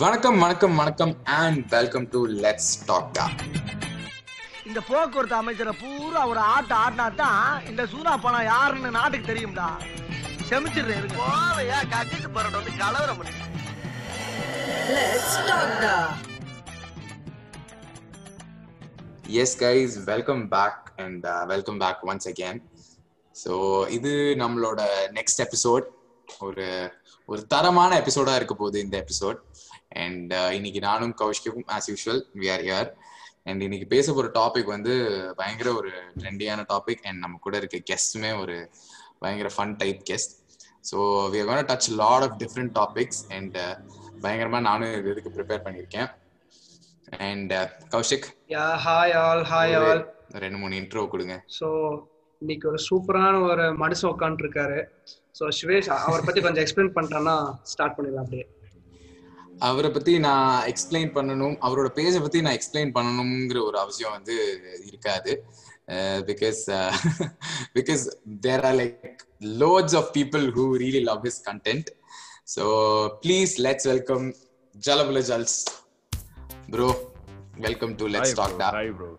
வணக்கம் வணக்கம் வணக்கம் and welcome to let's talk இந்த போக்குவரத்து அமைச்சரை பூரா ஒரு ஆட்ட ஆடினா தான் இந்த சூனா பணம் யாருன்னு நாட்டுக்கு தெரியும்டா. செமிச்சிடுறேன் போவையா கக்கிட்டு போறோம் வந்து கலவரம் talk da. Yes guys welcome back and welcome back once again so இது நம்மளோட நெக்ஸ்ட் எபிசோட் ஒரு ஒரு தரமான எபிசோடா இருக்க போகுது இந்த எபிசோட் அண்ட் இன்னைக்கு நானும் கௌஷிக்கும் as usual we are here and இன்னைக்கு பேச போற டாபிக் வந்து பயங்கர ஒரு ட்ரெண்டியான டாபிக் அண்ட் நம்ம கூட இருக்க கெஸ்ட்டுமே ஒரு பயங்கர fun type guest so we are touch lot of different topics and பயங்கரமா நானும் இது இதுக்கு ப்ரிப்பேர் பண்ணியிருக்கேன். And Kaushik. Yeah hi all hi all ரெண்டு மூணு இன்ட்ரோ கொடுங்க. ஸோ இன்னைக்கு ஒரு சூப்பரான ஒரு மனுஷன் உட்காந்துருக்காரு ஸோ சிவேஷ் அவரை பத்தி கொஞ்சம் எக்ஸ்பிளைன் பண்ணிட்டேன்னா ஸ்டார்ட் பண்ணிடலாம் அப்படியே. அவரை பத்தி நான் எக்ஸ்பிளைன் பண்ணணும் அவரோட பேஜை பத்தி நான் எக்ஸ்பிளைன் பண்ணணுங்கிற ஒரு அவசியம் வந்து இருக்காது. Because because there are like lots of people who really love his content so please let's welcome Jalabula Jals bro welcome to let's Hi, talk bro. டா Hi, bro.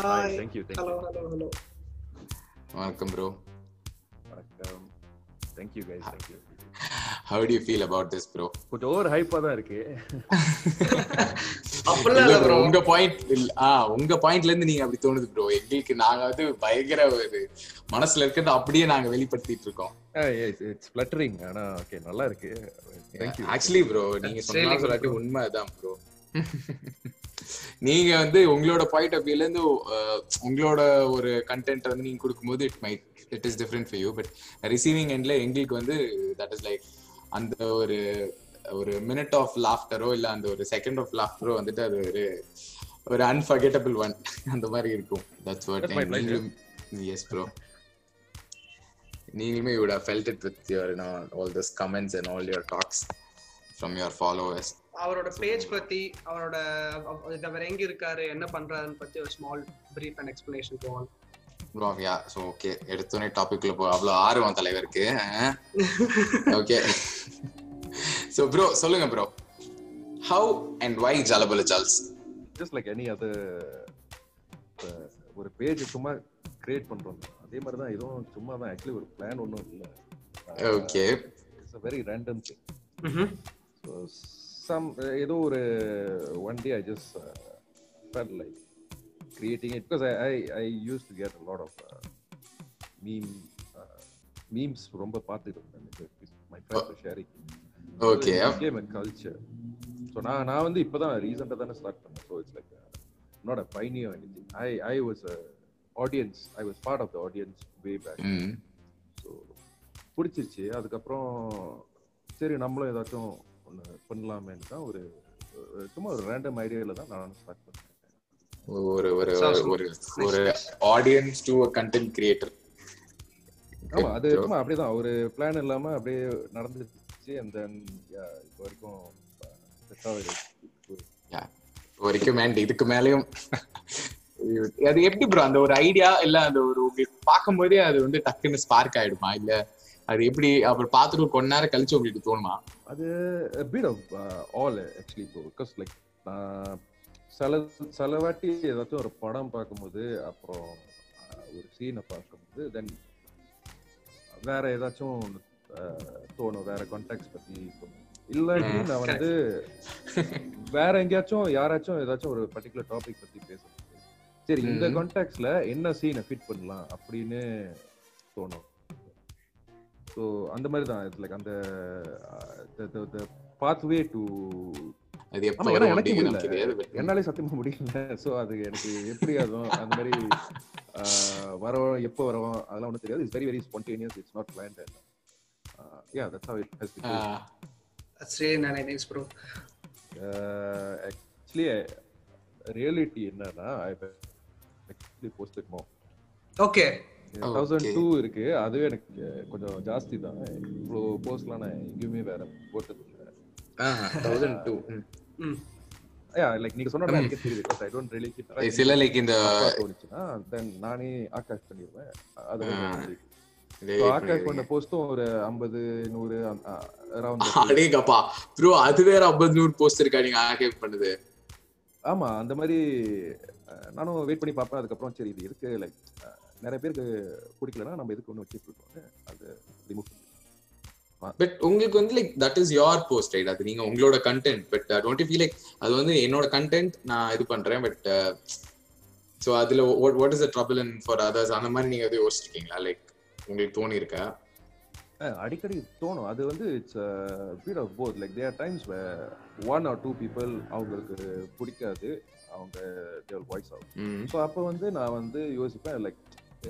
Hi thank you, thank hello hello hello வணக்கம் bro வணக்கம் thank you guys thank you how do feel about this bro கொஞ்சம் over ஹைப்பா தான் இருக்கு. Bro உங்க point ஆ உங்க பாயிண்ட்ல இருந்து நீங்க அப்படி தோணுது ப்ரோ எங்களுக்கு நாங்க வந்து பயங்கர ஒரு மனசுல இருக்கிறத அப்படியே நாங்க வெளிப்படுத்திட்டு இருக்கோம். இட்ஸ் ஃபிளட்டரிங் ஆனா ஓகே நல்லா இருக்கு. ஆக்சுவலி ப்ரோ நீங்க சொன்னா சொல்லாட்டி bro. உண்மைதான் ப்ரோ நீங்க வந்து உங்களோட பாயிண்ட் ஆஃப் வியூல இருந்து உங்களோட ஒரு கண்டென்ட் வந்து நீங்க கொடுக்கும்போது it might it is different for you but receiving எண்ட்ல எங்களுக்கு வந்து தட் இஸ் லைக் அந்த ஒரு ஒரு மினிட் ஆஃப் லாஃப்டரோ இல்ல அந்த ஒரு செகண்ட் ஆஃப் லாஃப்டரோ வந்துட்டு அது ஒரு ஒரு அன்ஃபர்கெட்டபிள் ஒன் அந்த மாதிரி இருக்கும். That's what. எஸ் ப்ரோ நீங்களுமே you would have felt it with your you know all those comments and all your talks from your followers. அவரோட பேஜ் பத்தி அவரோட அவர் எங்க இருக்காரு என்ன பண்றாருன்னு பத்தி ஒரு ஸ்மால் பிரீஃப் அண்ட் எக்ஸ்பிளனேஷன் போவோம் ப்ரோ யா ஸோ ஓகே எடுத்தோடனே டாபிக்ல போ அவ்வளோ ஆர்வம் தலைவருக்கு ஓகே ஸோ ப்ரோ சொல்லுங்க bro how and why Jalabala Jals just like any other ஒரு பேஜ் சும்மா கிரியேட் பண்றோம். அதே மாதிரி தான் இதுவும் சும்மா தான் ஆக்சுவலி ஒரு பிளான் ஒன்றும் இல்லை. Okay it's a very random thing so some ஏதோ ஒரு one day I just felt like creating it because I I use to get lot of meme memes ரொம்ப பார்த்துட்டு இருந்தேன். My friends sharing okay came culture so நான் நான் வந்து இப்போ தான் ரீசெண்டாக தானே ஸ்டார்ட் பண்ணேன் so it's like not a பைனியோ any I I was audience I was part of the audience way back so பிடிச்சிருச்சு. அதுக்கப்புறம் சரி நம்மளும் ஏதாச்சும் ஒன்று பண்ணலாமேன்னு தான் ஒரு ஒரு- சும்மா ஒரு ரேண்டம் ஐடியாவில் தான் நான் ஸ்டார்ட் பண்ணேன். ஒரு ஒரு ஒரு ஒரு ஆடியன்ஸ் டு கண்டென்ட் கிரியேட்டர் ஆமா அது சும்மா அப்படிதான். ஒரு பிளான் இல்லாம அப்படியே நடந்துச்சு அந்த இப்போ வரைக்கும் ஆகுது வரைக்கும் அண்ட் இதுக்கு மேலயும். அது எப்படி ப்ரோ அந்த ஒரு ஐடியா இல்ல அந்த ஒரு உங்களுக்கு பார்க்கும்போதே அது வந்து டக்குன்னு ஸ்பார்க் ஆயிடுமா? இல்ல அது எப்படி அப்புறம் பார்த்துட்டு கொஞ்ச நேரம் கழிச்சு உங்களுக்கு தோணுமா? அது பீட் ஆஃப் ஆல் ஆக்சுவலி இப்போ பிகாஸ் லைக் சில சில வாட்டி ஏதாச்சும் ஒரு படம் பார்க்கும்போது அப்புறம் ஒரு சீனை பார்க்கும்போது தென் வேற ஏதாச்சும் தோணும். வேற கான்டாக்ட்ஸ் பத்தி தோணும். இல்லாட்டி நான் வந்து வேற எங்கேயாச்சும் யாராச்சும் ஏதாச்சும் ஒரு பர்டிகுலர் டாபிக் பத்தி பேசுறது சரி இந்த. கான்டாக்ட்ஸ்ல என்ன சீனை ஃபிட் பண்ணலாம் அப்படின்னு தோணும். ஸோ அந்த மாதிரி தான். இட்ஸ் லைக் அந்த பாத்வே டு அது எப்போ வரும் என்னாலே சத்தியமா முடியல. ஸோ அது எனக்கு எப்படி அதுவும் அந்த மாதிரி வரோம் எப்போ வரோம் அதெல்லாம் ஒன்றும் தெரியாது. It's very very spontaneous it's not planned yeah that's how it has that's really nice bro actually reality என்னன்னா ஆக்சுவலி போஸ்டட் மோ ஓகே தௌசண்ட் Okay. டூ இருக்கு. அதுவே எனக்கு கொஞ்சம் ஜாஸ்தி தான். இவ்வளோ போஸ்ட்லாம் நான் எங்கேயுமே வேற போட்டது இல்லை ஆஹ், 1002 ம். ம். யா லைக் நீங்க சொன்னா எனக்கு தெரியுது. ஐ டோன்ட் ரியலி கீப் சில லைக் இந்த தோணுச்சுன்னா தென் நானே ஆகாஷ் பண்ணிடுவேன். அது ஆ. So, ஆகாஷ் பண்ண போஸ்டும் ஒரு ஐம்பது நூறு அரௌண்ட் அடேங்கப்பா. ப்ரோ அது வேற ஐம்பது நூறு போஸ்ட் இருக்கா நீங்க ஆர்கைவ் பண்ணுது? ஆமா அந்த மாதிரி நானும் வெயிட் பண்ணி பார்ப்பேன். அதுக்கப்புறம் சரி இது இருக்கு. லைக் நிறைய பேருக்கு பிடிக்கலன்னா நம்ம எதுக்கு ஒன்று வச்சுட்டு இருக்கோம் அது ரிமூவ் பட் உங்களுக்கு வந்து like that is your post right அது நீங்க உங்களோட content but don't feel like அது வந்து என்னோட கண்டென்ட் நான் இது பண்றேன். பட் ஸோ அதுல what is the trouble and for others அந்த மாதிரி நீங்க எதுவும் யோசிச்சிருக்கீங்களா? லைக் உங்களுக்கு தோணி இருக்கா அடிக்கடி தோணும். அது வந்து it's bit of both like there times one or two people அவங்களுக்கு பிடிக்காது. அவங்க தேர் வாய்ஸ் ஆகும் ஸோ அப்போ வந்து நான் வந்து யோசிப்பேன் like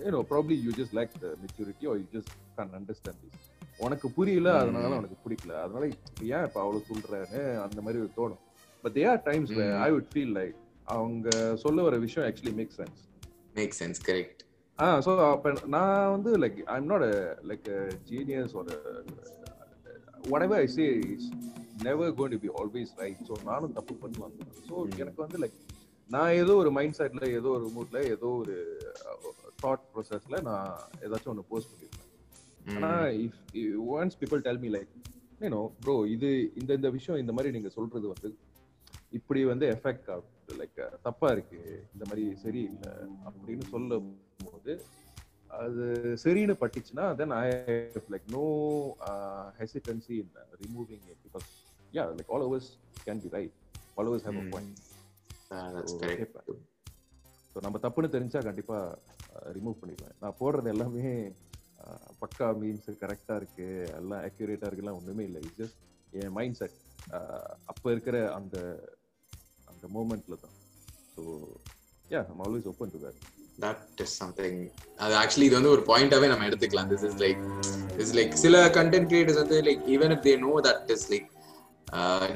you know probably you just like the maturity are you just can understand this உனக்கு புரியல. அதனால உனக்கு பிடிக்கல அதனால ஏன் இப்போ அவ்வளோ சொல்றேன்னு அந்த மாதிரி தோணும் but there times Mm. I would feel like அவங்க சொல்ல வர விஷயம் actually make sense make sense correct ஆ ஸோ அப்போ நான் வந்து like I am not like genius ஒரு whatever I say is never going to be always right. So நானும் தப்பு பண்ணுவாங்க ஸோ. எனக்கு வந்து லைக் நான் ஏதோ ஒரு மைண்ட் செட்ல ஏதோ ஒரு மூட்ல ஏதோ ஒரு தாட் ப்ராசஸ்ல நான் ஏதாச்சும் ஒன்று போஸ்ட் பண்ணிருப்பேன் ஆனா if once people tell me like you know bro இது இந்த இந்த விஷயம் இந்த மாதிரி நீங்க சொல்றது வந்து இப்படி வந்து எஃபெக்ட் ஆகுது லைக் தப்பா இருக்கு. இந்த மாதிரி சரியில்லை அப்படின்னு சொல்லும் போது அது சரின்னு பட்டுச்சுன்னா then I like no hesitancy in removing it because yeah like all of us can be right all of us have a. Point so நம்ம தப்புன்னு தெரிஞ்சா கண்டிப்பா ரிமூவ் பண்ணிடுவேன். நான் போடுறது எல்லாமே பக்கா மீன்ஸ் கரெக்டா இருக்கு எல்லாம் அக்யூரேட்டா இருக்குலாம் ஒண்ணுமே இல்லை. இட்ஸ் ஜஸ்ட் என் மைண்ட் செட் அப்ப இருக்கிற அந்த அந்த மூமெண்ட்ல தான். So yeah I'm always open to that that is something அது ஆக்சுவலி இது வந்து ஒரு பாயிண்டாவே நம்ம எடுத்துக்கலாம். This is like is like சில கண்டென்ட் கிரியேட்டர்ஸ் வந்து like even if they know that is like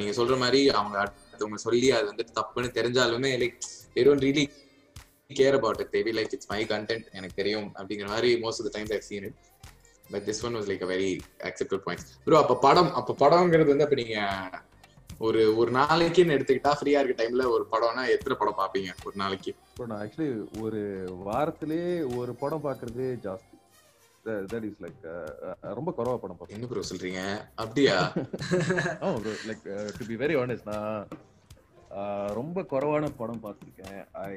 நீங்க சொல்ற மாதிரி அவங்க அடுத்தவங்க சொல்லி அது வந்து தப்புன்னு தெரிஞ்சாலுமே like they don't really care about it Devi like it's my content எனக்கு தெரியும். அப்படிங்கிற மாதிரி most of times I seen it but this one was like a very accepted point bro அப்ப படம் அப்ப படம்ங்கிறது வந்து அப்ப நீங்க ஒரு ஒரு நாளைக்குன்னு எடுத்துக்கிட்டா ஃப்ரீயா இருக்க டைம்ல ஒரு படம்னா எத்தனை படம் பாப்பீங்க ஒரு நாளைக்கு? நான் ஆக்சுவலி ஒரு வாரத்திலே ஒரு படம் பார்க்கறதே ஜாஸ்தி. தட் இஸ் லைக் ரொம்ப குறவா படம் பார்ப்பேன். என்ன ப்ரோ சொல்றீங்க? அப்படியா? ஆமா bro like to be very honest நான் ரொம்ப குறைவான படம் பார்த்துருக்கேன். ஐ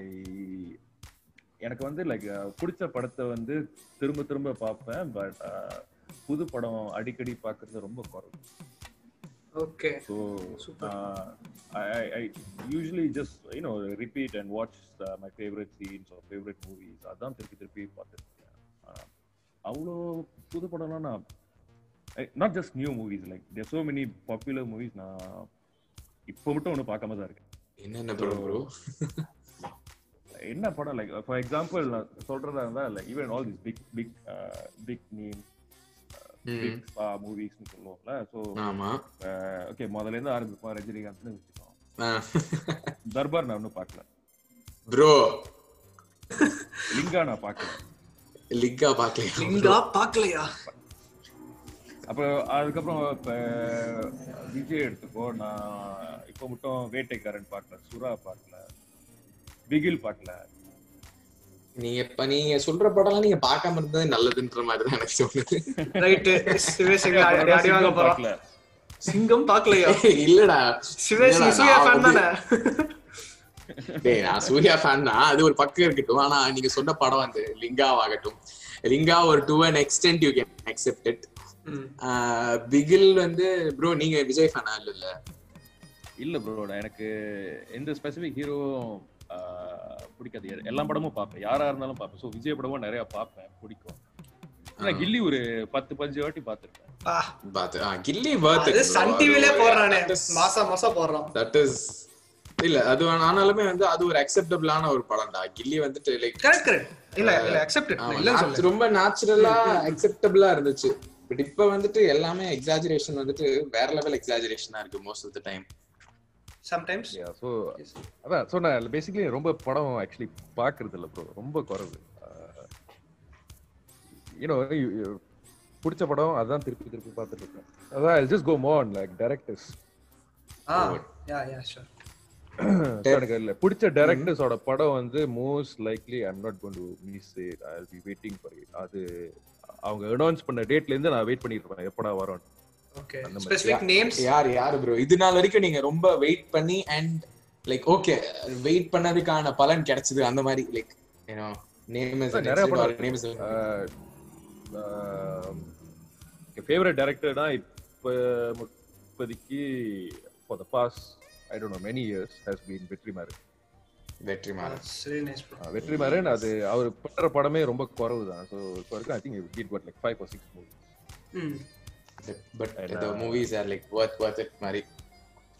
எனக்கு வந்து லைக் பிடிச்ச படத்தை வந்து திரும்ப திரும்ப பார்ப்பேன். பட் புது படம் அடிக்கடி பார்க்கறது ரொம்ப குறைவு. Okay. So. I I usually just you know repeat and watch my favourite scenes or favourite movies அதான் திருப்பி திருப்பி பார்த்துருக்கேன் அவ்வளோ புது படம்லாம் நான் not just new movies like there so many popular movies நான் இப்போ மட்டும் ஒன்றும் பார்க்காம தான் இருக்கேன். என்னென்ன படம் ப்ரோ என்ன படம் லைக் ஃபார் எக்ஸாம்பிள் நான் சொல்றதா இருந்தா like even all this big big big name மூவிஸ்னு சொல்லுவோம்ல ஸோ ஆமா. ஓகே முதல்ல இருந்து ஆரம்பிப்போம் ரஜினிகாந்த்னு வச்சுக்கோம். தர்பார் நான் இன்னும் பார்க்கல. ப்ரோ லிங்கா நான் பார்க்கல. லிங்கா பாக்கலையா லிங்கா பாக்கலையா அப்போ அதுக்கப்புறம் இப்போ விஜய் எடுத்துக்கோ நான் இப்போ மட்டும் வேட்டைக்காரன் பார்க்கல சுறா பார்க்கல பிகில் பார்க்கல நீங்க இப்ப நீங்க சொல்ற படம்லாம் நீங்க பார்க்காம இருந்தது நல்லதுன்ற மாதிரி தான் எனக்கு தோணுது. ரைட்டு. சிவசங்கர் அடி அடி வாங்க சிங்கம் போறோம். பார்க்கல சிங்கம் பாக்கலையா? இல்லடா. சிவேஷ் இல்லடா, சூர்யா நான் ஃபேன் வந்து- தானே? டேய் நான் சூர்யா ஃபேன் தான். அது ஒரு பக்கம் இருக்கட்டும். ஆனா நீங்க சொன்ன படம் வந்து லிங்காவாகட்டும். லிங்கா ஒரு to an extent you can accept it. Bigil வந்து ப்ரோ நீங்க விஜய் ஃபேனா இல்ல இல்ல? இல்ல ப்ரோ எனக்கு எந்த ஸ்பெசிபிக் ஹீரோவும் பிடிக்காது. எல்லா படமும் பார்ப்பேன். யாரா இருந்தாலும் பார்ப்பேன். ஸோ விஜய் படமும் நிறைய பார்ப்பேன். பிடிக்கும். ஆனா கில்லி ஒரு பத்து பஞ்சு வாட்டி பார்த்திருப்பேன். பாத்து கில்லி அது சன் டிவிலே போடுறானே. மாசா மாசம் போடுறான் தட் இஸ் இல்ல அது ஆனாலுமே வந்து அது ஒரு அக்செப்டபிளான ஒரு படம்டா. கில்லி வந்துட்டு லைக் கரெக்ட் கரெக்ட் இல்ல இல்ல அக்செப்ட் இல்லன்னு சொல்லு ரொம்ப நேச்சுரலா அக்செப்டபிளா இருந்துச்சு. பட் இப்ப வந்துட்டு எல்லாமே எக்ஸாஜரேஷன் வந்துட்டு வேற லெவல் எக்ஸாஜரேஷனா இருக்கு most of the time sometimes so அதான் ஸோ நான் பேசிக்கலி ரொம்ப படம் ஆக்சுவலி பார்க்கறது இல்லை ப்ரோ ரொம்ப குறைவு. யூனோ பிடிச்ச படம் அதான் திருப்பி திருப்பி பார்த்துட்டு இருக்கேன். அதான் ஜஸ்ட் கோ மோன் லைக் டேரக்டர்ஸ் ஆ யா யா ஷூர் எனக்கு இல்ல பிடிச்ச டைரக்டர்ஸோட படம் வந்து most likely I'm not going to miss it I be waiting for it அது அவங்க அனௌன்ஸ் பண்ண டேட்ல இருந்து நான் வெயிட் பண்ணிட்டு இருப்பேன் எப்படா வரும் யார் யாரு ப்ரோ இது நாள் வரைக்கும் நீங்க ரொம்ப வெயிட் பண்ணி அண்ட் லைக் ஓகே வெயிட் பண்ணதுக்கான பலன் கிடைச்சது அந்த மாதிரி like you know name is name is favourite டைரக்டர்னா இப்போ இப்போதைக்கு for the past I don't know many years has been Vetrimaaran. Vetri Maaran. சரி நைஸ் ப்ரோ அஹ் வெற்றிமாறன் அது அவர் பண்ற படமே ரொம்ப குறவு தான் ஸோ இப்போ வரைக்கும் I think he'd got like five or six movie hmm. But the movies are like worth worth it மாதிரி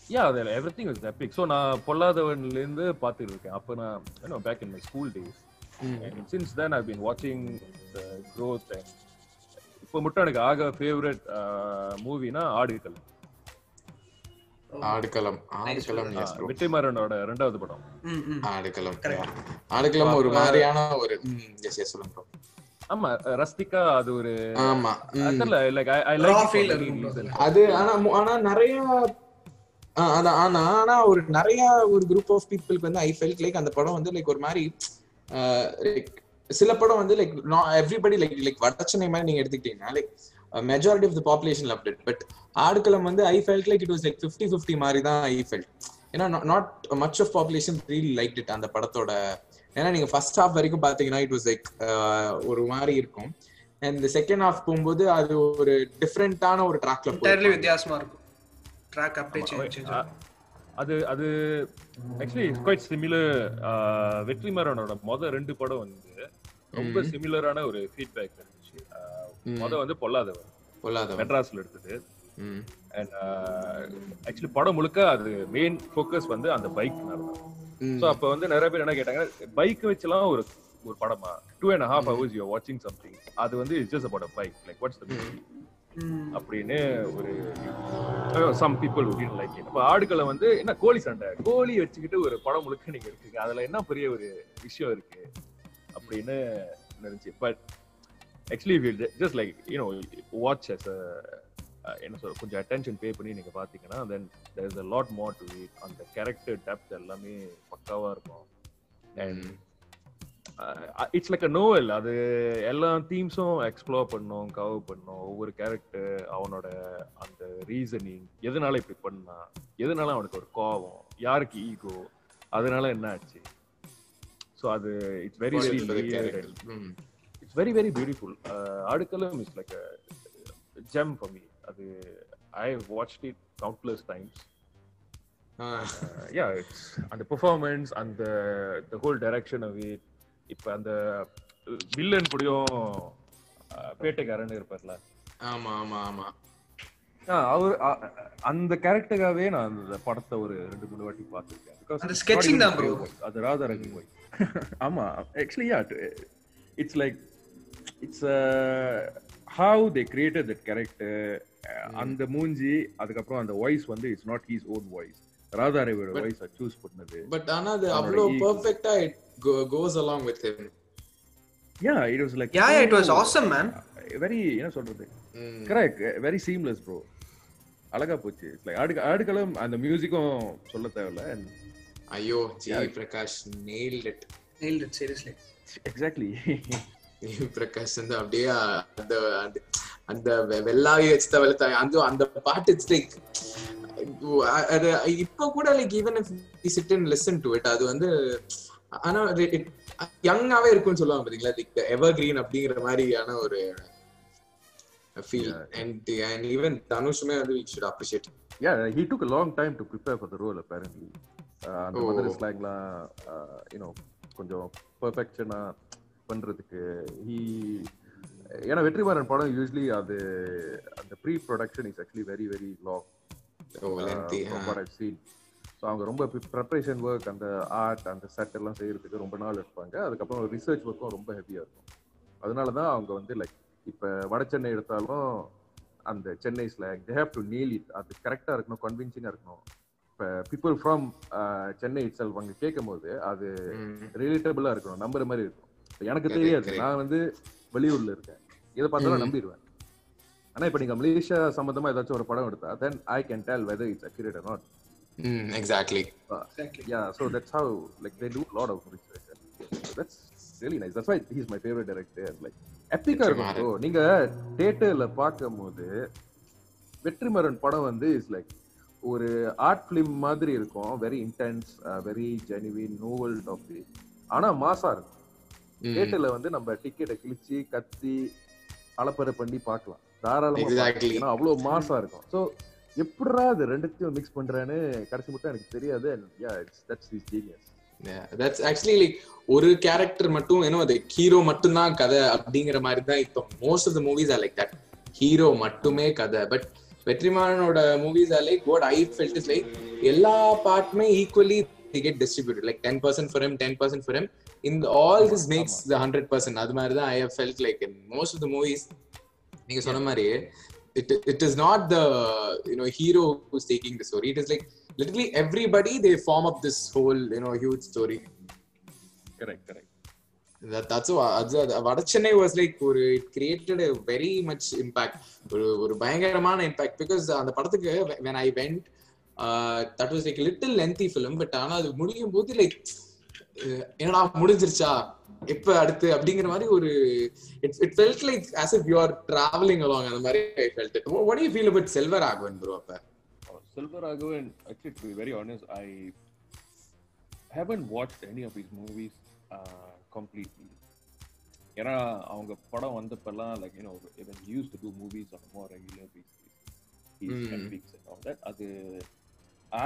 யா அதில் everything is epic so நான் பொல்லாதவன்லேருந்து பார்த்துட்டு இருக்கேன் அப்போ நான் you know back in my school days And since then, I've been watching the growth and இப்போ மட்டும் எனக்கு ஆக ஃபேவரட் மூவினா ஆடுகள் ஆடுகளம். ஆடுகளம் எஸ் ப்ரோ வெற்றிமாறனோட ரெண்டாவது படம். ஆடுகளம். ஆடுகளம் ஒரு மாதிரியான ஒரு எஸ் எஸ் சொல்லுங்க. ஆமா ரஸ்திகா அது ஒரு ஆமா ம். தெரியல லைக் ஐ லைக். அது ஆனா ஆனா நிறைய ஆ, அதான் ஆனா ஆனா ஒரு நிறைய ஒரு குரூப் ஆஃப் பீப்புளுக்கு வந்து ஐ ஃபெல்ட் லைக் அந்த படம் வந்து லைக் ஒரு மாதிரி லைக் சில படம் வந்து like everybody like like Vada Chennai மாதிரி நீங்க எடுத்துக்கிட்டீங்கன்னா like majority of the population love it but Aadukalam வந்து I felt like it was like fifty fifty மாதிரி தான் ஐ ஃபெல்ட் ஏன்னா not much of population really like it அந்த படத்தோட. ஏன்னா நீங்க ஃபர்ஸ்ட் ஹாஃப் வரைக்கும் பாத்தீங்கன்னா இட் வாஸ் லைக் ஒரு மாதிரி இருக்கும். அண்ட் செகண்ட் ஹாஃப் போகும்போது அது ஒரு டிஃப்ரெண்டான ஒரு ட்ராக்ல என்டையர்லி வித்தியாசமா இருக்கும். ட்ராக் அப்படியே சேஞ்ச் சேஞ்ச் அ- அது அது ஆக்சுவலி இட்ஸ் குவைட் சிமிலர் வெற்றிமாறனோட மொத ரெண்டு படம் வந்து ரொம்ப சிமிலரான ஒரு ஃபீட்பேக் இருந்துச்சு மொத வந்து பொல்லாதவன் பொல்லாதவன் மெட்ராஸ்ல எடுத்தது. ம். அண்ட் ஆக்சுவலி படம் முழுக்க அது மெயின் ஃபோக்கஸ் வந்து அந்த பைக். ஸோ அப்போ வந்து நிறைய பேர் என்ன கேட்டாங்க பைக் வச்சுலாம் ஒரு ஒரு படமா? Two and half hours you வாட்சிங் சம்திங் அது வந்து it's just about bike like what's the hmm. அப்படின்னு ஒரு சம் பீப்புள் லைக் இப்போ ஆடுகளை வந்து என்ன கோழி சண்டை. கோழி வச்சுக்கிட்டு ஒரு படம் முழுக்க நீங்க இருக்கீங்க அதுல என்ன பெரிய ஒரு விஷயம் இருக்கு? அப்படின்னு நினைச்சு. But actually just like you know watch as என்ன சொல்ற கொஞ்சம் அட்டென்ஷன் பே பண்ணி நீங்க பாத்தீங்கன்னா then there is a lot more to it அந்த கேரக்டர் டெப்த் எல்லாமே பக்காவா இருக்கும். And it's like a novel அது எல்லா தீம்ஸும் எக்ஸ்ப்ளோர் பண்ணோம் கவர் பண்ணோம். ஒவ்வொரு கேரக்டர் அவனோட அந்த ரீசனிங் எதனால இப்படி பண்ணா எதனால அவனுக்கு ஒரு கோவம் யாருக்கு ஈகோ அதனால என்ன ஆச்சு? ஸோ அது it's very very it's very very beautiful ஆடுக்கலும் it's like gem for me அது I watch it countless times. Yeah it's அந்த பெர்ஃபார்மன்ஸ் அந்த the whole direction of it இப்போ அந்த வில்லன் கூடயும் அஹ், பேட்டைக்காரன் இருப்பார்ல. ஆமா ஆமா ஆமா. அவர் அந்த கேரக்டருக்காகவே நான் அந்த படத்தை ஒரு ரெண்டு மூணு வாட்டி பார்த்துருக்கேன். Sketching not தான். அது ராதா voice. ஆமா actually yeah it's like it's how they created that character அந்த மூஞ்சி அதுக்கப்புறம் அந்த வாய்ஸ் வந்து it's not his own voice Radha ரவியோட But- voice choose பண்ணது. பட் ஆனா அது அவ்வளவு. பெர்ஃபெக்ட்டா it goes along with him yeah it was like yeah it was awesome man very என்ன சொல்றது? கரெக்ட் வெரி சீம்லெஸ் ப்ரோ அழகா போச்சு. லைக் ஆடு ஆடுகளும் அந்த மியூசிக்கும் சொல்ல தேவையில்ல. ஐயோ G Prakash nailed it. Nailed it seriously. Exactly Prakash வந்து அப்படியே அந்த அந்த- வெள்ளாவி வச்சுத வெளுத்தா அந்த அந்த பாட்டு இட்ஸ் லைக் அது இப்ப கூட like even sit and listen to it அது வந்து ஆனா யங்காவே இருக்கும்னு சொல்லுவாங்க பாத்தீங்களா? லைக் எவர் கிரீன் அப்படிங்கிற மாதிரியான ஒரு ஃபீல் அண்ட் அண்ட் ஈவன் தனுஷுமே வந்து we should appreciate yeah he took long time to prepare for the role apparently அந்த. மதுரை ஸ்லாங்லாம் யூனோ கொஞ்சம் பெர்ஃபெக்ஷனா பண்றதுக்கு. ஹி ஏன்னா வெற்றிமாறன் படம் யூஸ்வலி அது அந்த pre production is actually very very long scene so அவங்க ரொம்ப ப்ரிப்பரேஷன் ஒர்க் அந்த ஆர்ட் அந்த செட் எல்லாம் செய்யறதுக்கு ரொம்ப நாள் எடுப்பாங்க. அதுக்கப்புறம் ரிசர்ச் ஒர்க்கும் ரொம்ப ஹெவியாக இருக்கும். அதனால தான் அவங்க வந்து லைக் இப்போ வட சென்னை எடுத்தாலும் அந்த Chennai slang they have to nail it அது கரெக்டாக இருக்கணும் கன்வின்சிங்காக இருக்கணும். இப்போ people from Chennai itself அங்கே கேட்கும் போது அது ரிலேட்டபிளாக இருக்கணும் நம்புற மாதிரி இருக்கும். எனக்கு தெரியாது. நான் வந்து வெளியூர்ல இருக்கேன். இதை பார்த்தாலும் ம். நம்பிடுவேன். ஆனா இப்ப நீங்க மலேசியா சம்பந்தமா ஏதாச்சும் ஒரு படம் எடுத்தா then I can tell whether it's accurate or not exactly exactly. Yeah so that's how like they do a lot of research so that's really nice. That's why he's my favorite director. And like எப்பிக்கா இருக்கும் bro. நீங்க தியேட்டர்ல பார்க்கும்போது வெற்றிமாறன் படம் வந்து is like ஒரு art film மாதிரி இருக்கும். Very intense very genuine novel topic ஆனா மாசா இருக்கும். ம். தியேட்டர்ல வந்து நம்ம டிக்கெட்டை கிழிச்சு கத்தி அலப்பறை பண்ணி பார்க்கலாம். தாராளமா. ஏன்னா அவ்வளவு மாசா இருக்கும். சோ எப்படிடா இது ரெண்டுத்தையும் மிக்ஸ் பண்றேன்னு கடைசி மட்டும் எனக்கு தெரியாது. தட்ஸ் ஆக்சுவலி லைக் ஒரு கேரக்டர் மட்டும் ஏன்னா அது ஹீரோ மட்டும்தான் கதை அப்படிங்கிற மாதிரி தான் இப்போ most of the movies are like that hero மட்டுமே கதை. But வெற்றிமாறனோட movies are like what I felt is like எல்லா பார்ட்டுமே equally get distributed like ten percent for em ten percent for em இந்த all this makes the hundred percent அது மாதிரி தான் I have felt like in most of the movies நீங்க சொன்ன மாதிரி it it is not the you know hero who's taking the story it is like literally everybody they form up this whole you know huge story. Correct correct அது Vada Chennai was like ஒரு it created very much impact ஒரு ஒரு பயங்கரமான impact because அந்த படத்துக்கு when I went that was like little lengthy film but ஆனா அது முடியும் போது லைக் என்னடா முடிஞ்சிருச்சா எப்ப அடுத்து அப்படிங்கிற மாதிரி ஒரு it it felt like as if you are travelling along அந்த மாதிரி I felt it what you feel about Selvaraghavan bro அப்ப Selvaragavan, actually, to be very honest, I haven't watched any of his movies uh, completely. ஏன்னா அவங்க படம் வந்தப்பெல்லாம் like you know more regular basis his Mm. Netflix and all that அது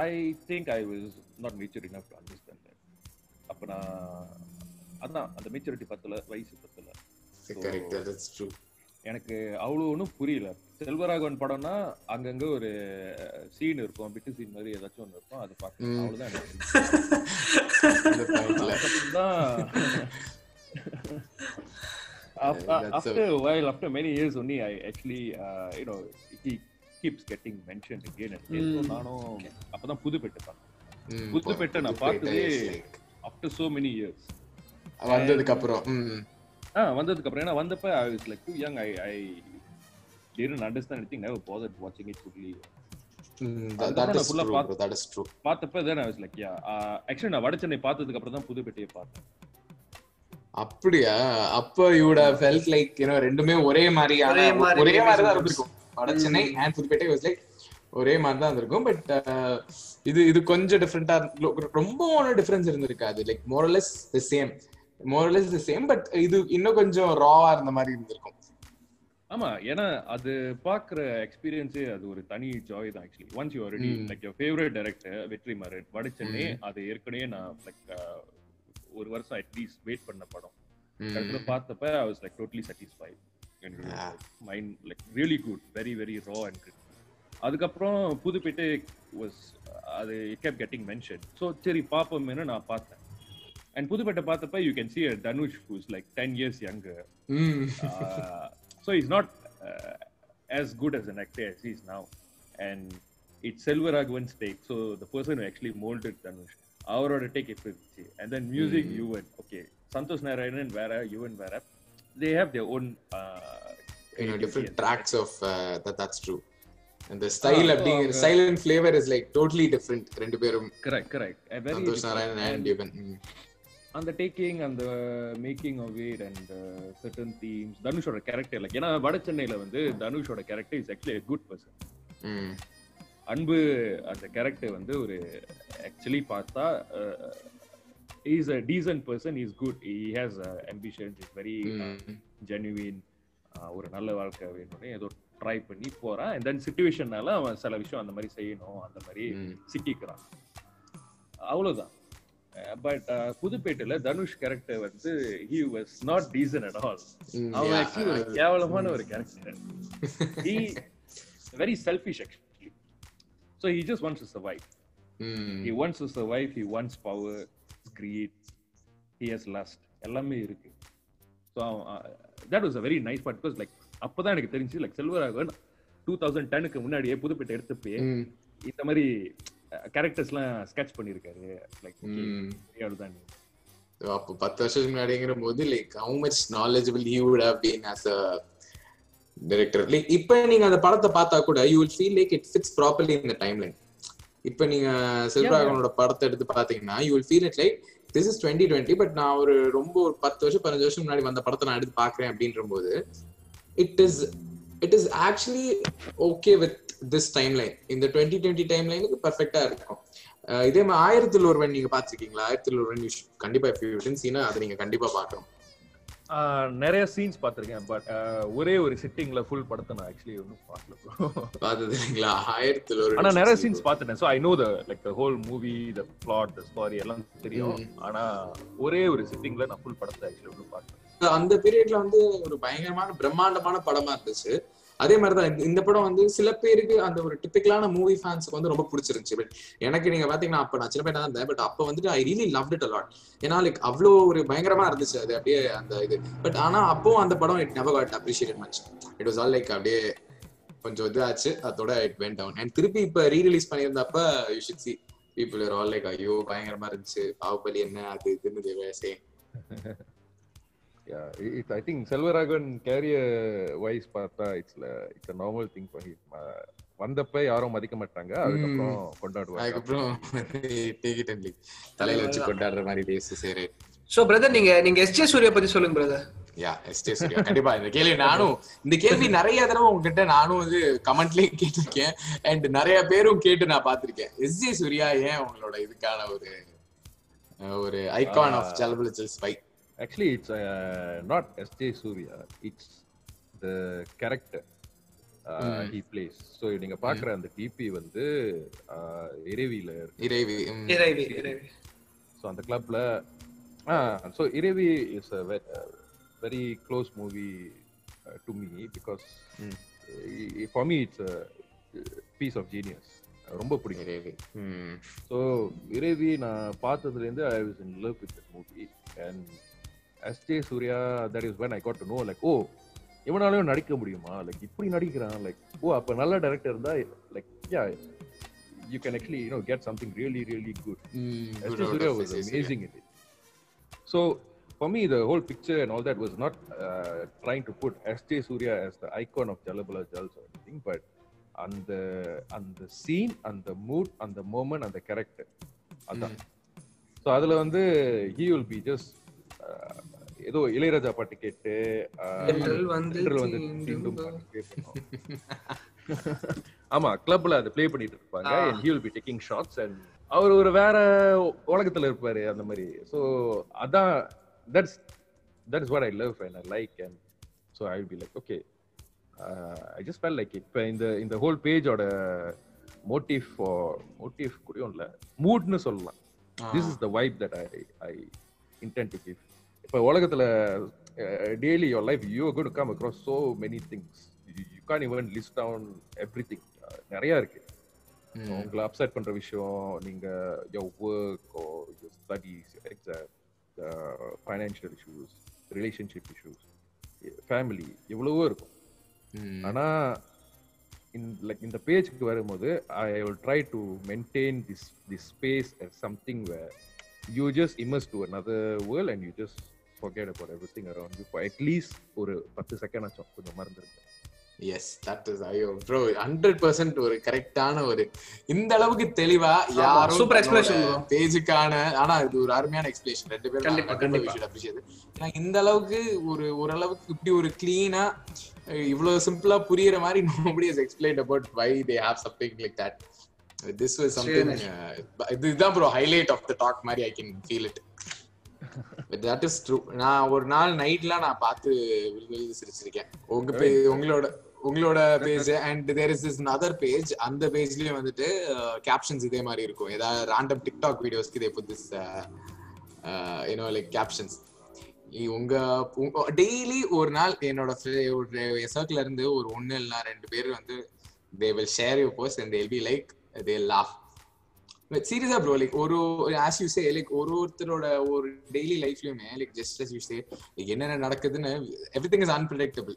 I think I was not mature enough to understand that அப்ப நான் அதான் அந்த maturity பத்தல வயசு பத்தல. கரெக்ட் தட்ஸ் ட்ரூ எனக்கு அவ்வளோ ஒன்றும் புரியல. செல்வராகவன் படம்னா அங்கங்க ஒரு சீன் இருக்கும். பிட்டு சீன் மாதிரி ஏதாச்சும் ஒன்று இருக்கும். அது பார்க்கணும். அவ்வளோதான் எனக்கு இந்த பாயிண்ட்ல after, That's a- after a while, after many years only, I actually, uh, you know, he keeps getting mentioned again and again. So Mm. நானும் அப்பதான் புதுப்பேட்டை பார்த்தேன். ம், புதுப்பேட்டை நான் பார்த்ததே after so many years. வந்ததுக்கு அப்புறம் ஆ வந்ததுக்கு அப்புறம் ஏன்னா வந்தப்ப I was like too young. I I didn't understand anything. Never bothered watching it fully. ம், that- அதுக்கப்புறம் that நான் is full ஆ true, பாத்து- bro. That is true. பார்த்தப்ப then I was like yeah. Uh, actually நான் வட சென்னை பார்த்ததுக்கு அப்புறம் தான் புதுப்பேட்டையை பார்த்தேன். அப்படியா அப்ப யூட ஃபெல்ட் லைக் யூனோ ரெண்டுமே ஒரே மாதிரி ஒரே மாதிரி தான் vibes. இருந்திருக்கும் Vada Chennai and Pudhupettai was like ஒரே மாதிரி தான் இருந்திருக்கும். பட் இது இது கொஞ்சம் டிஃப்ரெண்டா ரொம்ப ஒன்றும் டிஃபரன்ஸ் இருந்திருக்காது. Like morals the same morals the same but இது இன்னும் கொஞ்சம் ராவா இருந்த மாதிரி இருந்திருக்கும். ஆமா ஏன்னா அது பாக்குற எக்ஸ்பீரியன்ஸே அது ஒரு தனி ஜாய் தான் actually once you already. Like your favourite director Vetri Maaran Vada Chennai ம். அது ஏற்கனவே நான் லைக் ஒரு வருஷம் அட்லீஸ்ட் வெயிட் பண்ண படம். கடைசியில பார்த்தப்ப I was like totally satisfied. Mind like really good very very raw and அதுக்கப்புறம் புதுப்பேட்டை வாஸ் அது it kept getting mention so சரி பார்ப்போமேனு நான் பார்த்தேன் அண்ட் புதுப்பேட்டை பார்த்தப்ப you can see Dhanush who's like ten years younger ம். uh, so he's not uh, as good as an actor as he is now. And it's Selvaraghavan's take. So the person who actually molded Dhanush, அவரோட take எப்படி இருந்துச்சு and then music Mm. Yuvan okay Santhosh Narayanan வேற யுவன் வேற they have their own uh, you know creativity different the style so அப்படிங்கிற style and flavor is like totally different ரெண்டு பேரும் correct correct A very Santhosh. Narayanan even ம். அந்த டேக்கிங் அந்த making of it and certain themes தனுஷோட character like ஏன்னா வட சென்னையில வந்து தனுஷோட character is actually good person. Anbu அந்த கேரக்டர் வந்து ஒரு ஆக்சுவலி பார்த்தா is a decent person is good he has ambitions is very. Genuine ஒரு நல்ல வாழ்க்கை வேணும்னு ஏதோ ட்ரை பண்ணி போறான். அண்ட் தென் சுச்சுவேஷனால அவன் சில விஷயம் அந்த மாதிரி செய்யணும் அந்த மாதிரி. சிக்கிக்கிறான். அவ்வளவுதான். பட் புதுப்பேட்டையில தனுஷ் கேரக்டர் வந்து he was not decent at all அவன் ஆக்சுவலி ஒரு கேவலமான ஒரு character he very selfish actually. So he just wants to survive. ம். he wants to survive he wants power greed he has lust. எல்லாமே இருக்கு. So that was a very nice part because like அப்பதான் எனக்கு தெரிஞ்சு like Selvaraghavan two thousand டெனுக்கு முன்னாடியே புதுப்பேட்டை எடுத்தப்பே ம். இந்த மாதிரி கேரக்டர்ஸ்லாம் ஸ்கெட்ச் பண்ணியிருக்காரு. லைக். அவ்வளோதான் அப்போ பத்து வருஷத்துக்கு முன்னாடிங்கிற போது like how much knowledgeable he would have been as a director like இப்போ நீங்க அந்த படத்தை பார்த்தா கூட you will feel like it fits properly in the timeline இப்ப நீங்க செல்வராகவனோட படத்தை எடுத்து பாத்தீங்கன்னா you will feel it like this is twenty twenty but நான் ஒரு ரொம்ப ஒரு பத்து வருஷம் பதினஞ்சு வருஷம் முன்னாடி வந்த படத்தை நான் எடுத்து பாக்குறேன் அப்படின்ற போது it is it is actually okay with this time line இந்த டுவெண்ட்டி டுவெண்ட்டி டைம் லைனுக்கு பர்ஃபெக்டா இருக்கும். இதே மாதிரி ஆயிரத்தில் ஒருவன் நீங்க பாத்திருக்கீங்களா ஆயிரத்தில் ஒருவன் should- கண்டிப்பா if you didn't see னா அதை நீங்க கண்டிப்பா பார்க்கணும். ஆஹ் நிறைய சீன்ஸ் பார்த்திருக்கேன் பட் ஒரே ஒரு சிட்டிங்ல ஃபுல் படத்தை நான் ஆக்சுவலி ஒன்றும் பார்க்கல bro. பார்த்தது இல்லைங்களா ஆயிரத்தில் ஒரு ஆனா நிறைய சீன்ஸ் பார்த்துட்டேன் so I know the like the whole movie the plot the story எல்லாம் தெரியும். ஆனா ஒரே ஒரு சிட்டிங்ல நான் ஃபுல் படத்தை ஆக்சுவலி ஒன்றும் பார்த்தேன் அந்த பீரியட்ல வந்து ஒரு பயங்கரமான பிரம்மாண்டமான படமா இருந்துச்சு. அதே மாதிரிதான் இந்த- இந்த படம் வந்து சில பேருக்கு அந்த ஒரு டிபிக்கலான மூவி ஃபேன்ஸ்க்கு வந்து ரொம்ப பிடிச்சிருந்துச்சு. பட் எனக்கு நீங்க பாத்தீங்கன்னா அப்ப நான் சின்ன பையனா தான் இருந்தேன் பட் அப்ப வந்துட்டு I really love it a lot ஏன்னா லைக் அவ்வளோ ஒரு பயங்கரமா இருந்துச்சு. அது அப்படியே அந்த இது. பட் ஆனா அப்போ அந்த படம் it never got appreciate much it was all like அப்படியே கொஞ்சம் இதாச்சு. அதோட இட் வெண்ட் டவுன் அண்ட் திருப்பி இப்ப rerelease பண்ணியிருந்தப்ப you should see people are all like ஐயோ பயங்கரமா இருந்துச்சு. பாகுபலி என்ன? அது இதுன்னு same say it's I think Selvaraghavan career wise பார்த்தா it's it's a normal thing for him வந்தப்ப யாரும் மதிக்க மாட்டாங்க அதுக்கப்புறம் கொண்டாடுவாங்க அதுக்கப்புறம். தலையில வச்சு கொண்டாடுற மாதிரி பேசு சரி. சோ பிரதர் நீங்க நீங்க எஸ் ஜே சூர்யா பத்தி சொல்லுங்க பிரதர் யா எஸ்டே சூர்யா கண்டிப்பா இந்த கேள்வி நானும் இந்த கேள்வி நிறைய தடவை உங்ககிட்ட நானும் வந்து கமெண்ட்லயும் கேட்டிருக்கேன். அண்ட் நிறைய பேரும் கேட்டு நான் பார்த்திருக்கேன். எஸ் ஜே சூர்யா ஏன் உங்களோட இதுக்கான ஒரு ஒரு icon of ஜலபுலச்சல் spy actually it's not S J Suryah it's the character he plays so நீங்க பாக்குற அந்த டிபி வந்து uh, இறைவியில இறைவி. இறைவி ஸோ அந்த கிளப்ல so Iraivi is a very close movie to me because. For me it's piece of genius ரொம்ப பிடிக்கும். இறைவி. ஸோ இறைவி நான் பார்த்ததுலேருந்து I was in love with movie and S J Suryah that is when I got to know like oh இவனாலையும் நடிக்க முடியுமா like இப்படி நடிக்கிறான் like oh அப்போ நல்ல director இருந்தா like yeah you can actually you know get something really really good hmm. Me, the whole picture and all that was not uh, trying to put S.J. Surya as the icon of Jalabala Jals or anything, but on the on the scene, on the mood, on the moment, on the character. அதான் so அதில் வந்து he will be just ஏதோ இளையராஜா பாட்டு கேட்டு. ஆமா கிளப்ல அதை play பண்ணிட்டு இருப்பாங்க he will be taking shots and அவர் ஒரு வேற உலகத்துல இருப்பாரு அந்த மாதிரி. சோ அதான் that's that's what I love and I like and so I will be like okay I just feel like இப்போ இந்த இந்த ஹோல் பேஜோட மோட்டிவ் மோட்டிவ் கூடயும் இல்லை மூட்னு சொல்லலாம். This is the vibe that I I intend to give இப்போ உலகத்துல daily your life you got come across so many things you can't even list down everything நிறைய இருக்கு. உங்களை அப்செட் பண்ற விஷயம் நீங்க your work your studies exam financial issues relationship issues family எவ்வளவோ இருக்கும் ம். ஆனா லைக் இந்த பேஜ்க்கு வரும்போது I will try to maintain this this space something where you just immerse to another world and you just forget about everything around you for at least ஒரு பத்து second ஆச்சும். கொஞ்சம் மறந்துருக்கு எஸ் தட் இஸ் ஐயோ bro hundred percent ஒரு கரெக்டான ஒரு இந்த அளவுக்கு தெளிவா யாரும் explanation bro. பேஜுக்கான ஆனா இது ஒரு அருமையான எக்ஸ்பிளேஷன் ரெண்டு பேரும் கண்டிப்பா, கண்டிப்பா. அப்ரிஷியேட் ஏன்னா இந்த அளவுக்கு ஒரு ஓரளவுக்கு இப்படி ஒரு கிளீனா இவ்வளவு சிம்பிளா புரியுற மாதிரி has explained about why they have something like that. This was something uh, இதுதான் bro highlight of the talk மாதிரி I can feel it that is true நான் ஒரு நாள் நைட்ல நான் பார்த்து சிரிச்சிருக்கேன். உங்க page- உங்களோட உங்களோட page and there is is other page அந்த பேஜ்லயும் வந்துட்டு கேப்ஷன்ஸ் இதே மாதிரி இருக்கும். ஏதாவது ரேண்டம் டிக்டாக் வீடியோஸ்க்கு இதே புது யூனோ லைக் கேப்ஷன்ஸ் உங்க டெய்லி ஒரு நாள் என்னோட ஒரு சர்க்கிள் இருந்து ஒரு ஒண்ணு இல்லைன்னா ரெண்டு பேர் வந்து they will share you post and they'll be like they laugh சீரியஸா ப்ரோ லைக் ஒரு ஆஸ் யூ சே லைக் ஒரு ஒருத்தரோட ஒரு daily லைஃப்லயுமே like just as you say என்னென்ன நடக்குதுன்னு everything is unpredictable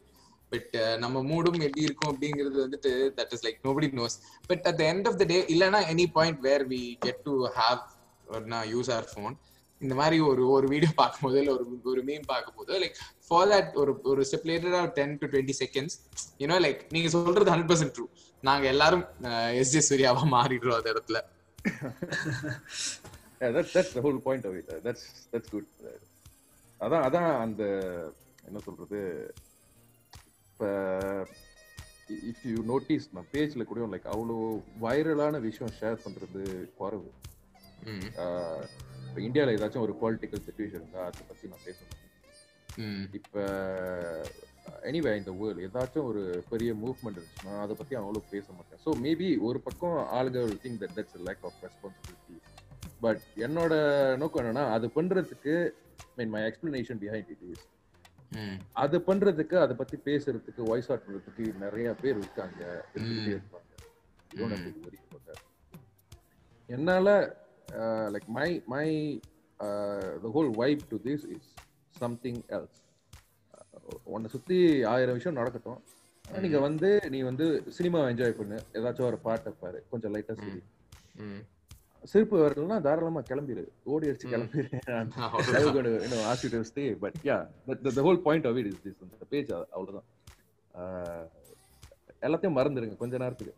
but நம்ம மூடும் எப்படி இருக்கும் அப்படிங்கிறது வந்துட்டு that is like nobody knows but at the end of the day இல்லைன்னா any point where we get to have நான் யூஸ் ஆர் ஃபோன் இந்த மாதிரி ஒரு ஒரு வீடியோ பார்க்கும்போது இல்லை ஒரு ஒரு மீம் பார்க்கும்போது லைக் ஃபார் தட் ஒரு ஒரு step லேட்டரா ten to twenty seconds you know like நீங்க சொல்றது ஹண்ட்ரட் பர்சன்ட் ட்ரூ நாங்க எல்லாரும் எஸ் ஜே சூர்யாவா மாறிடுறோம் அந்த இடத்துல. yeah, that's that's the whole point of it. Uh, That's that's good. Uh, அதான் அதான் அந்த என்ன சொல்றது இப்போ இஃப் யூ நோட்டீஸ் நான் பேஜ்ல கூட லைக் அவ்வளோ வைரலான விஷயம் ஷேர் பண்றது குறைவு இப்போ இந்தியாவில் ஏதாச்சும் ஒரு பொலிட்டிக்கல் சுச்சுவேஷன் இருந்தா அதை பத்தி நான் பேசணும் இப்போ எனிவே இந்த வேர்ல்டு ஏதாச்சும் ஒரு பெரிய மூவ்மெண்ட் இருந்துச்சுன்னா அதை பத்தி அவ்வளோ பேச மாட்டேன். ஸோ மேபி ஒரு பக்கம் ஆளுகள் think that that's lack of responsibility but என்னோட நோக்கம் என்னன்னா அது பண்றதுக்கு mean my explanation behind it is அது பண்றதுக்கு அதை பத்தி பேசுறதுக்கு வாய்ஸ் அவுட் பண்றதுக்கு நிறைய பேர் இருக்காங்க. இருந்துகிட்டே இருப்பாங்க. You don't have to worry about that. என்னால like my my the whole vibe to this is something else உன்னை சுத்தி ஆயிரம் விஷயம் நடக்கட்டும். நீங்க வந்து நீ வந்து சினிமா என்ஜாய் பண்ணு. ஏதாச்சும் ஒரு பாட்டை பாரு கொஞ்சம் லைட்டா சிரி. சிரிப்பு வரலன்னா தாராளமா கிளம்பிடு ஓடி அடிச்சு. கிளம்பிடு the, the, the whole point of it is this. அந்த பேஜ் அவ்வளவுதான். எல்லாத்தையும் மறந்துடுங்க கொஞ்ச நேரத்துக்கு.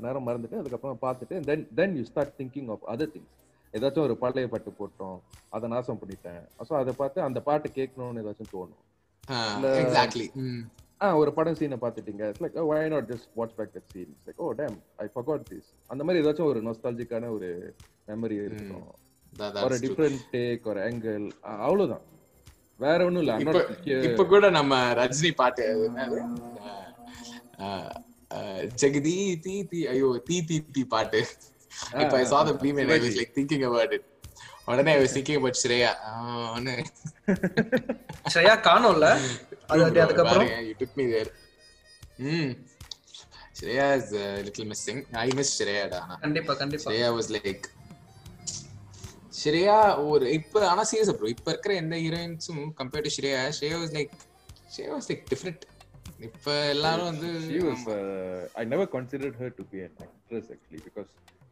நேரம் மறந்துட்டு அதுக்கப்புறம் பார்த்துட்டு then then you start thinking of other things ஏதாச்சும் ஒரு பழைய பாட்டு போட்டோம். அதை நாசம் பண்ணிட்டேன். ஸோ அதை பார்த்து அந்த பாட்டு கேட்கணும்னு ஏதாச்சும் தோணும். ஆ ஒரு படம் சீனை பார்த்துட்டீங்க. It's like not just watch back that scene? It's like oh damn i forgot this. அந்த மாதிரி ஏதாச்சும் ஒரு நொஸ்டாலஜிக்கான ஒரு மெமரி இருக்கணும் that- ஒரு. டிஃப்ரெண்ட் டேக் ஒரு ஆங்கிள் அவ்வளவுதான். வேற ஒண்ணும் இல்ல இப்ப கூட நம்ம ரஜினி பாட்டு ஜெகதி தீ தீ ஐயோ தீ தீ தீ பாட்டு. இப்ப meme and I was like thinking about it. உடனே about Shreya ஆன்னு. ஸ்ரேயா காணோம்ல அது அது அதுக்கப்புறம் you took me there ம் Shreya is a little missing I miss Shreya டா கண்டிப்பா கண்டிப்பா ஸ்ரேயா வாஸ் லைக் ஸ்ரேயா ஒரு இப்ப ஆனா சீரியஸ் ப்ரோ இப்ப இருக்கிற எந்த ஹீரோயின்ஸும் compared to Shriya Shriya was like Shriya was like different இப்ப எல்லாரும் வந்து she was uh, i never considered her to be an actress actually because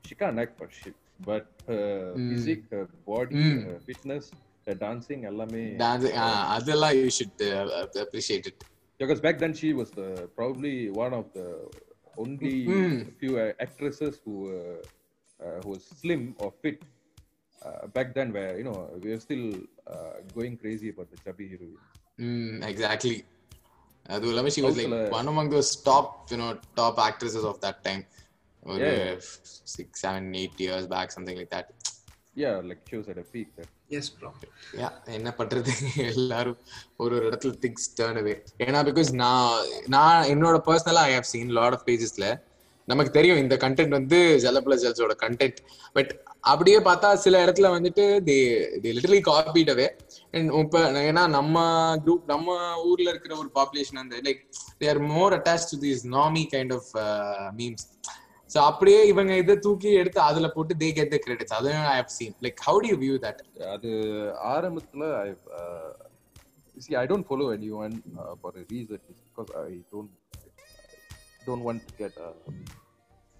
she can't act for shit but her Mm. physique her body Mm. her fitness her dancing எல்லாமே dance அதெல்லாம் you should appreciate it because back then she was the, probably one of the only Mm. few uh, actresses who uh, uh, who was slim or fit uh, back then where you know we were still uh, going crazy about the chubby heroines ம் exactly அதுவும் இல்லாம she was like Southல- one among those top you know top actresses of that time ஒரு Yeah. Six seven eight years back something like that yeah like she was at a peak then yes bro yeah என்ன பண்றது? எல்லாரும் ஒரு ஒரு இடத்துல things turn அவே ஏன்னா because நான் நான் என்னோட பர்சனலா I have seen lot of பேஜஸ்ல நமக்கு தெரியும் இந்த கண்டென்ட் வந்து ஜலபல ஜல்ஸோட கண்டென்ட் பட் அப்படியே பார்த்தா சில இடத்துல வந்துட்டு they they literally copied away and இப்ப ஏன்னா நம்ம குரூப் நம்ம ஊர்ல இருக்கிற ஒரு பாப்புலேஷன் அந்த like they are more attach to this நாமி kind of memes so அப்படியே இவங்க இதை தூக்கி எடுத்து அதுல போட்டு தே கெட் த கிரெடிட்ஸ் அதுவும் I have seen like how do you view that அது ஆரம்பத்துல I uh, see I don't follow anyone uh, for a reason is because I don't don't want to get uh,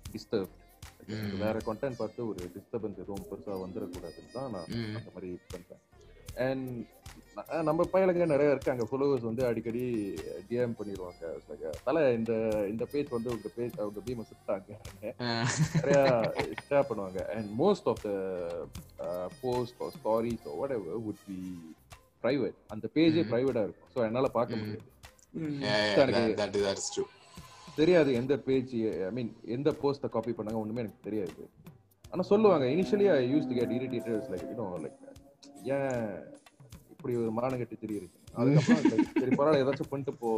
disturbed. Mm. வேற content பார்த்து ஒரு disturbance எதுவும் பெருசா வந்துடக்கூடாதுன்னு தான் நான் Mm. அந்த மாதிரி பண்றேன். அண்ட் நம்ம பையலுங்க நிறைய இருக்கு. அங்க ஃபாலோவர்ஸ் வந்து அடிக்கடி டிஎம் பண்ணிடுவாங்க தல இந்த இந்த பேஜ் வந்து உங்க பேஜ் உங்க பீமை சுட்டாங்க நிறைய ஷேர் பண்ணுவாங்க. And most of the post or stories whatever would be private அந்த பேஜே. பிரைவேட்டா இருக்கும். ஸோ என்னால பார்க்க. முடியாது. தெரியாது எந்த பேஜ் ஐ மீன் எந்த போஸ்ட்டை காப்பி பண்ணாங்க ஒண்ணுமே எனக்கு தெரியாது. ஆனா சொல்லுவாங்க. Initially I use to get irritated like you know like ஏன் இப்படி ஒரு மானங்கட்டி தெரியுது. அதுக்கப்புறம் like, சரி பரவாயில்ல ஏதாச்சும் பண்ணிட்டு போ.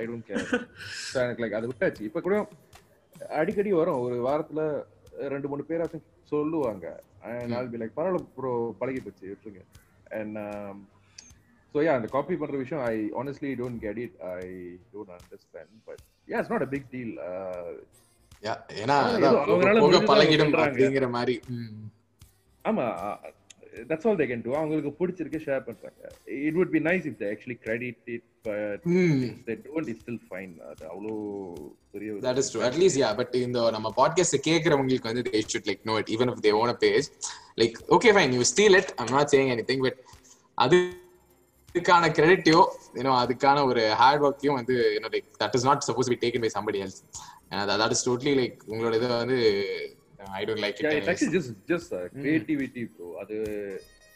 ஐ டோன்ட் கேர் எனக்கு லைக் அதை விட்டாச்சு. இப்ப கூட அடிக்கடி வரும். ஒரு வாரத்துல ரெண்டு மூணு பேராச்சும் சொல்லுவாங்க. நாள் பி லைக் பரவாயில்ல ப்ரோ பழகி போச்சு விட்டுருங்க. அண்ட் ஸோ யா அந்த காப்பி பண்ற விஷயம் I honestly don't get it I don't understand but yeah it's not a big deal ஏன்னா பழகிடும். அப்படிங்கிற மாதிரி. ஆமா that's all they can do அவங்களுக்கு பிடிச்சிருக்கு ஷேர் பண்றாங்க. It would be nice if they actually credit it but. They don't is still fine அது அவ்வளோ பெரிய is true. At least yeah but இந்த நம்ம பாட்காஸ்ட் கேக்குறவங்களுக்கு வந்து they should like know it even if they own a page. Like okay fine you steal it. I'm not saying anything but அது அதுக்கான கிரெடிட்டையோ you know அதுக்கான ஒரு ஹார்ட் ஒர்க்கையும் வந்து you know like that is not suppose be taken by somebody else that is totally like உங்களோட இதை வந்து I don't like Yeah, it it's actually just just uh, creativity, bro. அது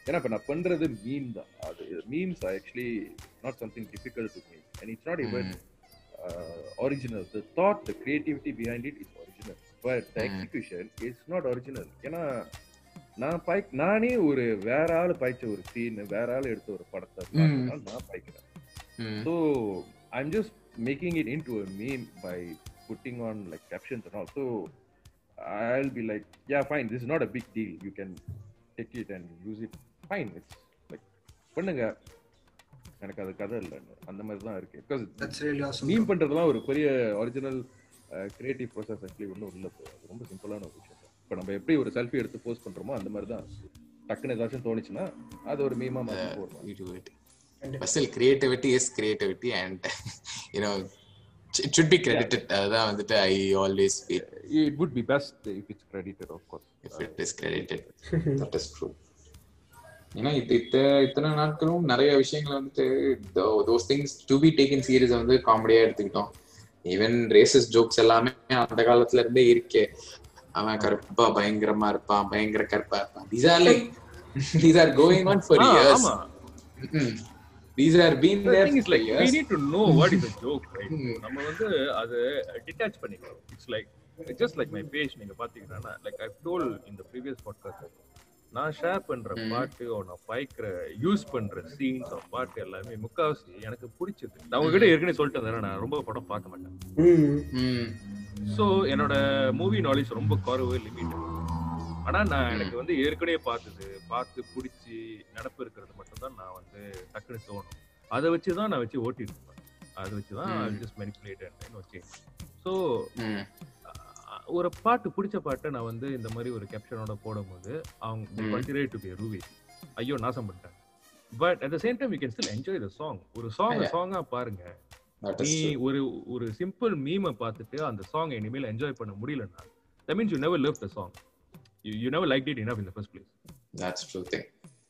ஏன்னா இப்ப நான் பண்றது மீம் தான். அது memes are actually not something difficult to make and it's not even original the thought the creativity behind it is original but the. Execution is not original ஏன்னா நான் பாய் நானே ஒரு வேற ஆள் பாய்ச்ச ஒரு சீன் வேற ஆள் எடுத்த ஒரு படத்தை Mm. பார்த்தா நான் பாய்க்கிறேன். So I'm just making it into a meme by putting on like captions and all. So I'll be like, yeah, fine. This is not a big deal. You can take it and use it. Fine. It's like பண்ணுங்க எனக்கு அது கதை இல்லை அந்த மாதிரி தான் இருக்கு because meme பண்றதுலாம் ஒரு பெரிய ஒரிஜினல் கிரியேட்டிவ் ப்ராசஸ் ஆக்சுவலி ஒன்றும் இல்லை. அது ரொம்ப சிம்பிளான ஒரு விஷயம் இப்போ நம்ம எப்படி ஒரு செல்ஃபி எடுத்து போஸ்ட் பண்றோமோ அந்த மாதிரி தான் டக்குன்னு ஏதாச்சும் தோணுச்சுன்னா அது ஒரு மீமா மாற்றி போடுறோம் you do it. But still, it should be credited. அதான் வந்துட்டு I always feel it would be best if it's credited of course. If it is credited. That is true. ஏன்னா இது இத்த இத்தனை நாட்களும் நிறைய விஷயங்கள் வந்துட்டு those things to be taken serious வந்து காமெடியா எடுத்துக்கிட்டோம். ஈவன் ரேசஸ் ஜோக்ஸ் எல்லாமே அந்த காலத்துல இருந்தே இருக்கே. அவன் கருப்பா பயங்கரமா இருப்பான் பயங்கர கருப்பா இருப்பான். These are like these are going on for years these are been The there thing is like we need to know what is a joke, right? நம்ம வந்து அது டிட்டாச் பண்ணிக்கணும் it's like just like my page நீங்க பாத்தீங்கன்னா like I told இந்த previous podcast நான் share பண்ற. பாட்டு நான் பாய்க்கிற யூஸ் பண்ற சீன்ஸ் பாட்டு எல்லாமே முக்காவாசி எனக்கு பிடிச்சது. நான் உங்ககிட்ட ஏற்கனவே சொல்லிட்டு இருந்தேன் நான் ரொம்ப படம் பார்க்க மாட்டேன். ஸோ என்னோட மூவி நாலேஜ் ரொம்ப குறைவு லிமிட் ஆனா நான் எனக்கு வந்து ஏற்கனவே பார்த்தது. பார்த்து பிடிச்சி நடப்பு இருக்கிறது மட்டும் தான் நான் வந்து டக்குன்னு தோணும். அதை வச்சு தான் நான் வச்சு ஓட்டிட்டு இருப்பேன். அதை வச்சு தான். ஜஸ்ட் மெனிப்புலேட் வச்சு ஸோ ஒரு பாட்டு பிடிச்ச பாட்டை நான் வந்து இந்த மாதிரி ஒரு கேப்ஷனோட போடும்போது அவங்க. கன்சிடர் டு பி ரூவி ஐயோ நாசம் பண்ணிட்டேன் but at the same time you can still enjoy the song ஒரு சாங். சாங்கா பாருங்க. நீ. ஒரு ஒரு சிம்பிள் மீமை பார்த்துட்டு அந்த சாங் இனிமேல் என்ஜாய் பண்ண முடியலன்னா that means you never love the song you never like it enough in the first place that's true thing.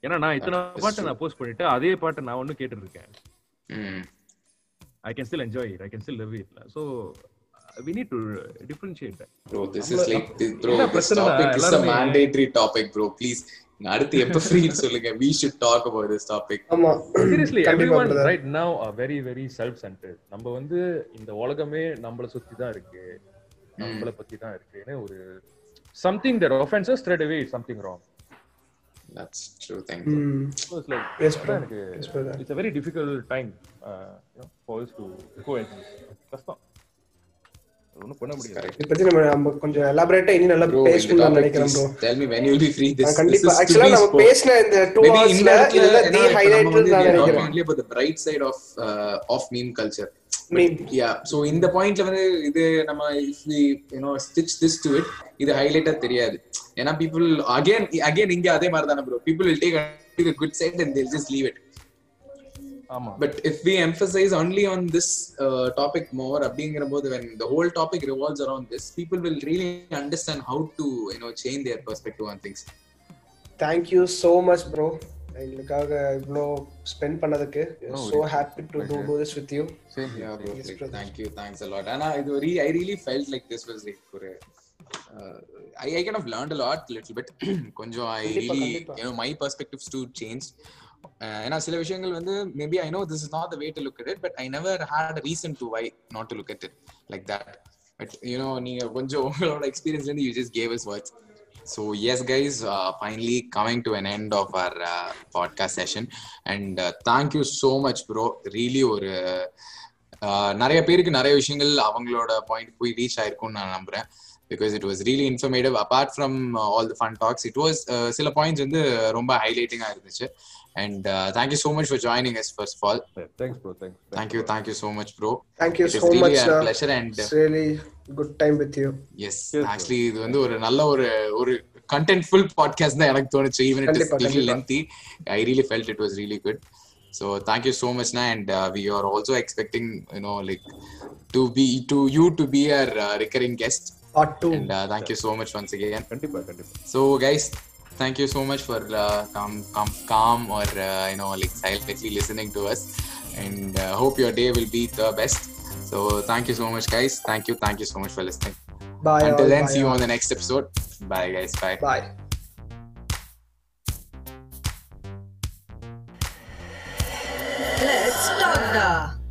ஏன்னா நான் இத்தனை That பாட்டை. நான் போஸ்ட் பண்ணிட்டு அதே பாட்டை நான் ஒன்றும் கேட்டுட்டு இருக்கேன் I can still enjoy it I can still love it so we need to differentiate bro this is like th- bro this topic is a mandatory topic bro. Please அடுத்து எப்ப ஃப்ரீ சொல்லுங்க. We should talk about this topic. ஆமா. Seriously brother. Right now are very very self centered நம்ம வந்து இந்த உலகமே நம்மள சுத்தி தான் இருக்கு நம்மள பத்தி தான் இருக்குன்னு ஒரு something that offense straight away it's something wrong that's true thing ம் So it's like Yes, bro. Yes, brother. It's a very difficult time uh, you know, for us to coexist கஷ்டம் ஒண்ணும் பண்ண முடியாது correct இத பத்தி நம்ம நம்ம கொஞ்சம் எலாபரேட்டா இன்னும் நல்லா bro இந்த பேசணும் நான் topic நினைக்கிறேன் bro tell me when you'll be free this, this கண்டிப்பா be நம்ம. பேசின இந்த 2 Maybe ஹவர்ஸ்ல இதுல தி ஹைலைட் நான் நினைக்கிறேன் only about the bright side of uh, of meme culture meme yeah so இந்த பாயிண்ட்ல வந்து இது நம்ம if we you know stitch this to it இது ஹைலைட்டா தெரியாது ஏன்னா people again again இங்க அதே மாதிரி தானே bro people will take the good side and they'll just leave it ஆமா but if we emphasize only on this uh, topic more அப்படிங்கிற போது when the whole topic revolves around this people will really understand how to you know change their perspective on things thank you so much bro எங்களுக்காக இவ்வளோ spend பண்ணதுக்கு worries. happy to do Pleasure. this with you same brother. thank you thanks a lot I, இது re- I really felt like this was like ஒரு uh, I, I kind of learned a lot little bit கொஞ்சம் கண்டிப்பா. you know my perspectives too changed Uh, ஏன்னா சில விஷயங்கள் வந்து maybe I know this is not the way to look at it but I never had a reason to why not to look at it like that but you know நீங்க கொஞ்சம் உங்களோட எக்ஸ்பீரியன்ஸ்ல இருந்து you just gave us so yes guys finally coming to an end of our podcast session and thank you so much bro really ஒரு uh, நிறைய பேருக்கு நிறைய விஷயங்கள் அவங்களோட பாயிண்ட் போய் ரீச் ஆயிருக்கும்னு நான் நம்புறேன். Because it was really informative apart from all the fun talks it was சில பாயிண்ட்ஸ் வந்து ரொம்ப ஹைலைட்டிங்காக இருந்துச்சு. And thank you so much for joining yes first of all thanks bro thanks thank you thank you so much bro thank you so much uh uh, pleasure and it's really good time with you. Yes Yes, actually இது வந்து ஒரு நல்ல ஒரு ஒரு கண்டென்ட்ஃபுல் podcast தான் எனக்கு தோணுச்சு. Even it is கண்டிப்பா, லிட்டில் கண்டிப்பா. Lengthy I really felt it was really good so thank you so much நா and we are also expecting you know like to be to you to be our recurring guest part 2 and thank you so much once again கண்டிப்பா கண்டிப்பா. So, guys, thank you so much for uh, calm, calm, calm or uh, you know like silently listening to us, and uh, hope your day will be the best. So thank you so much, guys. Thank you. Thank you so much for listening. Bye. Until all, then, bye see all. you on the next episode. Bye, guys. Bye. Bye. Let's start. now.